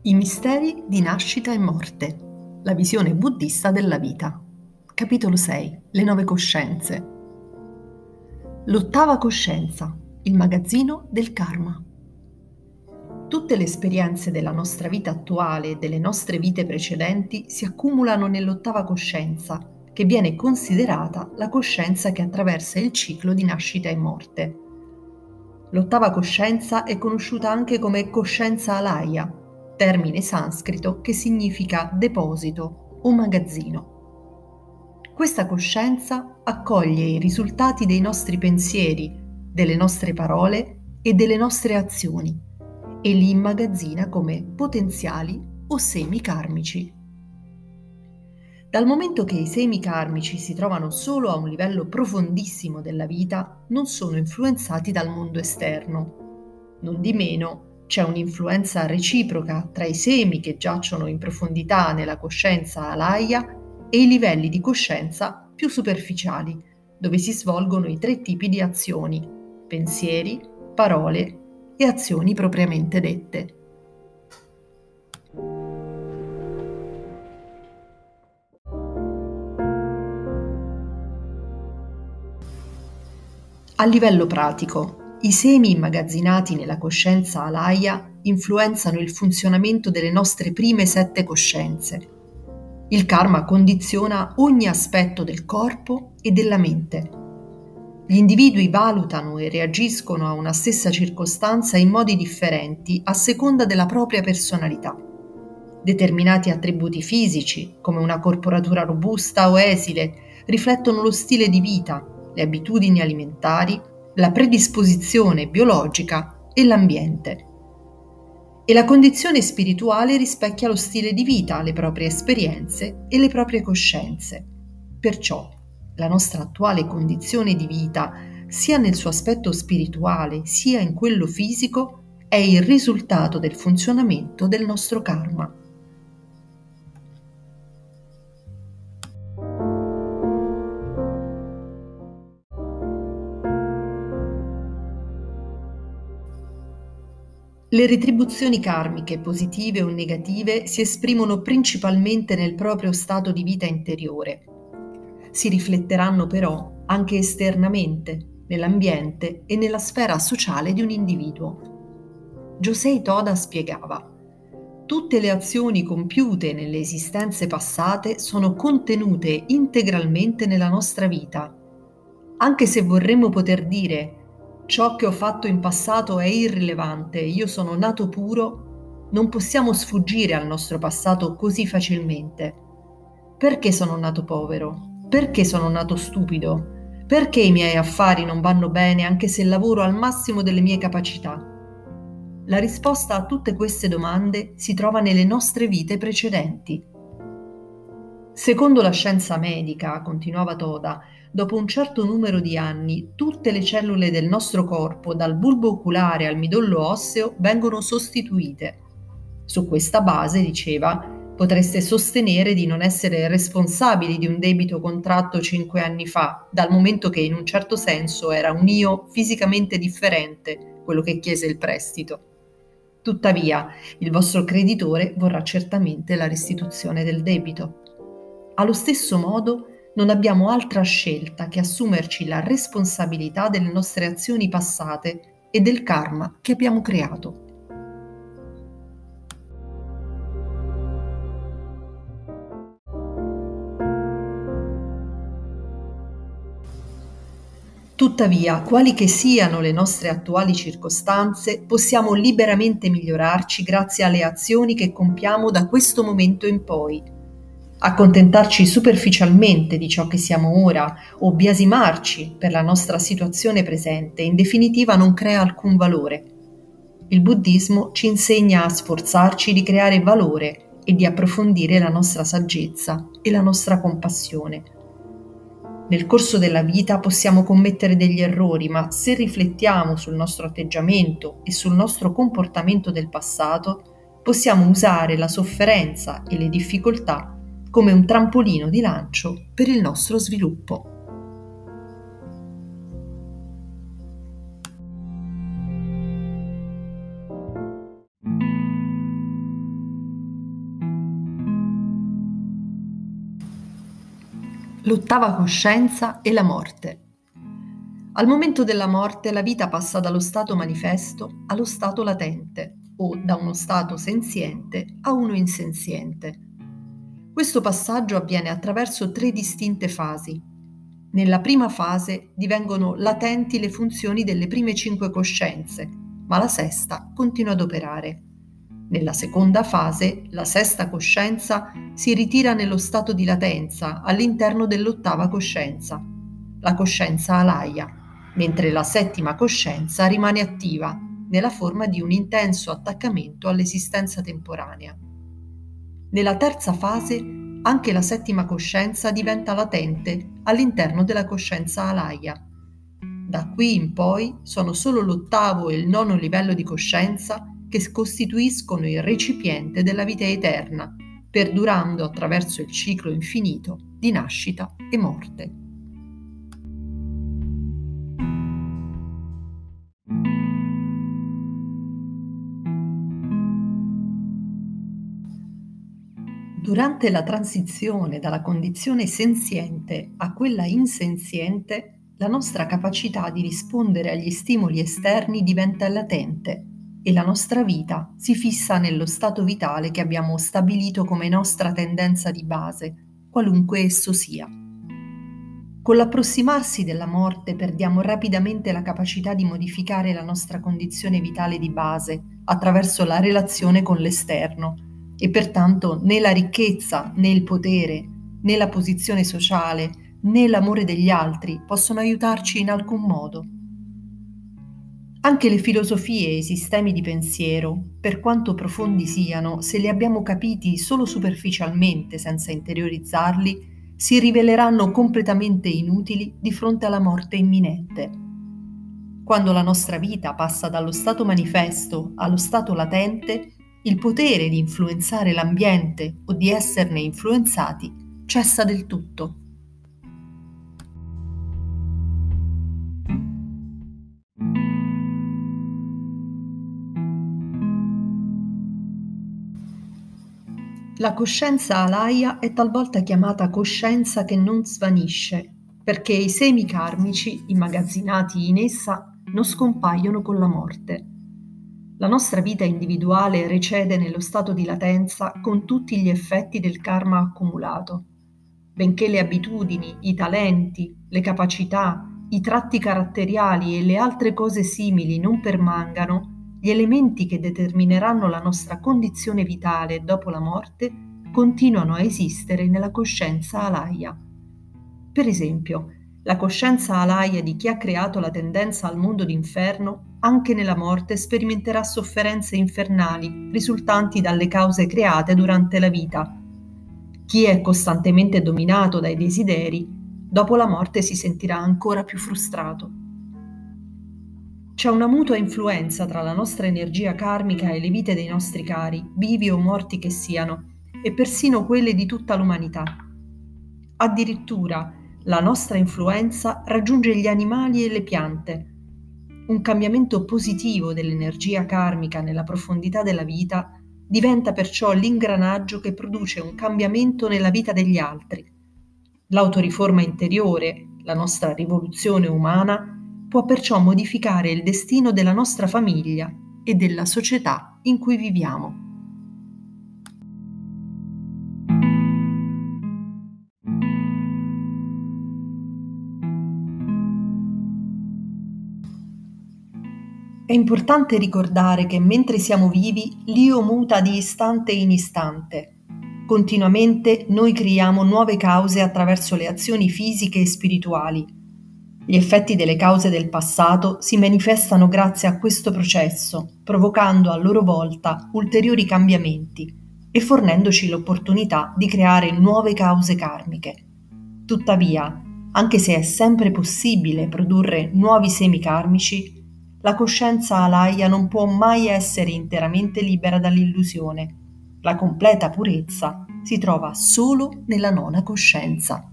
I misteri di nascita e morte. La visione buddista della vita. Capitolo 6. Le nove coscienze. L'ottava coscienza. Il magazzino del karma. Tutte le esperienze della nostra vita attuale e delle nostre vite precedenti si accumulano nell'ottava coscienza, che viene considerata la coscienza che attraversa il ciclo di nascita e morte. L'ottava coscienza è conosciuta anche come coscienza alaya, termine sanscrito che significa deposito o magazzino. Questa coscienza accoglie i risultati dei nostri pensieri, delle nostre parole e delle nostre azioni e li immagazzina come potenziali o semi karmici. Dal momento che i semi karmici si trovano solo a un livello profondissimo della vita, non sono influenzati dal mondo esterno. Non di meno, c'è un'influenza reciproca tra i semi che giacciono in profondità nella coscienza alaia e i livelli di coscienza più superficiali, dove si svolgono i tre tipi di azioni, pensieri, parole e azioni propriamente dette. A livello pratico, i semi immagazzinati nella coscienza alaya influenzano il funzionamento delle nostre prime sette coscienze. Il karma condiziona ogni aspetto del corpo e della mente. Gli individui valutano e reagiscono a una stessa circostanza in modi differenti a seconda della propria personalità. Determinati attributi fisici, come una corporatura robusta o esile, riflettono lo stile di vita, le abitudini alimentari, la predisposizione biologica e l'ambiente. E la condizione spirituale rispecchia lo stile di vita, le proprie esperienze e le proprie coscienze. Perciò la nostra attuale condizione di vita, sia nel suo aspetto spirituale sia in quello fisico, è il risultato del funzionamento del nostro karma. Le retribuzioni karmiche, positive o negative, si esprimono principalmente nel proprio stato di vita interiore. Si rifletteranno però anche esternamente, nell'ambiente e nella sfera sociale di un individuo. Josei Toda spiegava Tutte le azioni compiute nelle esistenze passate sono contenute integralmente nella nostra vita. Anche se vorremmo poter dire ciò che ho fatto in passato è irrilevante, io sono nato puro, non possiamo sfuggire al nostro passato così facilmente. Perché sono nato povero? Perché sono nato stupido? Perché i miei affari non vanno bene anche se lavoro al massimo delle mie capacità? La risposta a tutte queste domande si trova nelle nostre vite precedenti. Secondo la scienza medica, continuava Toda, dopo un certo numero di anni tutte le cellule del nostro corpo, dal bulbo oculare al midollo osseo, vengono sostituite. Su questa base, diceva, potreste sostenere di non essere responsabili di un debito contratto cinque anni fa, dal momento che in un certo senso era un io fisicamente differente quello che chiese il prestito. Tuttavia, il vostro creditore vorrà certamente la restituzione del debito. Allo stesso modo, non abbiamo altra scelta che assumerci la responsabilità delle nostre azioni passate e del karma che abbiamo creato. Tuttavia, quali che siano le nostre attuali circostanze, possiamo liberamente migliorarci grazie alle azioni che compiamo da questo momento in poi Accontentarci superficialmente di ciò che siamo ora o biasimarci per la nostra situazione presente in definitiva non crea alcun valore. Il buddismo ci insegna a sforzarci di creare valore e di approfondire la nostra saggezza e la nostra compassione. Nel corso della vita possiamo commettere degli errori, ma se riflettiamo sul nostro atteggiamento e sul nostro comportamento del passato, possiamo usare la sofferenza e le difficoltà come un trampolino di lancio per il nostro sviluppo. L'ottava coscienza e la morte. Al momento della morte la vita passa dallo stato manifesto allo stato latente o da uno stato senziente a uno insenziente questo passaggio avviene attraverso tre distinte fasi. Nella prima fase divengono latenti le funzioni delle prime cinque coscienze, ma la sesta continua ad operare. Nella seconda fase, la sesta coscienza si ritira nello stato di latenza all'interno dell'ottava coscienza, la coscienza alaya, mentre la settima coscienza rimane attiva nella forma di un intenso attaccamento all'esistenza temporanea. Nella terza fase, anche la settima coscienza diventa latente all'interno della coscienza alaya. Da qui in poi sono solo l'ottavo e il nono livello di coscienza che costituiscono il recipiente della vita eterna, perdurando attraverso il ciclo infinito di nascita e morte. Durante la transizione dalla condizione senziente a quella insenziente, la nostra capacità di rispondere agli stimoli esterni diventa latente e la nostra vita si fissa nello stato vitale che abbiamo stabilito come nostra tendenza di base, qualunque esso sia. Con l'approssimarsi della morte perdiamo rapidamente la capacità di modificare la nostra condizione vitale di base attraverso la relazione con l'esterno e pertanto né la ricchezza, né il potere, né la posizione sociale, né l'amore degli altri possono aiutarci in alcun modo. Anche le filosofie e i sistemi di pensiero, per quanto profondi siano, se li abbiamo capiti solo superficialmente senza interiorizzarli, si riveleranno completamente inutili di fronte alla morte imminente. Quando la nostra vita passa dallo stato manifesto allo stato latente, il potere di influenzare l'ambiente o di esserne influenzati cessa del tutto. La coscienza alaya è talvolta chiamata coscienza che non svanisce, perché i semi karmici immagazzinati in essa non scompaiono con la morte. La nostra vita individuale recede nello stato di latenza con tutti gli effetti del karma accumulato. Benché le abitudini, i talenti, le capacità, i tratti caratteriali e le altre cose simili non permangano, gli elementi che determineranno la nostra condizione vitale dopo la morte continuano a esistere nella coscienza alaya. Per esempio, la coscienza alaya di chi ha creato la tendenza al mondo d'inferno anche nella morte sperimenterà sofferenze infernali risultanti dalle cause create durante la vita. Chi è costantemente dominato dai desideri, dopo la morte si sentirà ancora più frustrato. C'è una mutua influenza tra la nostra energia karmica e le vite dei nostri cari, vivi o morti che siano, e persino quelle di tutta l'umanità. Addirittura la nostra influenza raggiunge gli animali e le piante. Un cambiamento positivo dell'energia karmica nella profondità della vita diventa perciò l'ingranaggio che produce un cambiamento nella vita degli altri. L'autoriforma interiore, la nostra rivoluzione umana, può perciò modificare il destino della nostra famiglia e della società in cui viviamo. È importante ricordare che mentre siamo vivi, l'io muta di istante in istante. Continuamente noi creiamo nuove cause attraverso le azioni fisiche e spirituali gli effetti delle cause del passato si manifestano grazie a questo processo, provocando a loro volta ulteriori cambiamenti e fornendoci l'opportunità di creare nuove cause karmiche. Tuttavia, anche se è sempre possibile produrre nuovi semi karmici, la coscienza alaya non può mai essere interamente libera dall'illusione. La completa purezza si trova solo nella nona coscienza.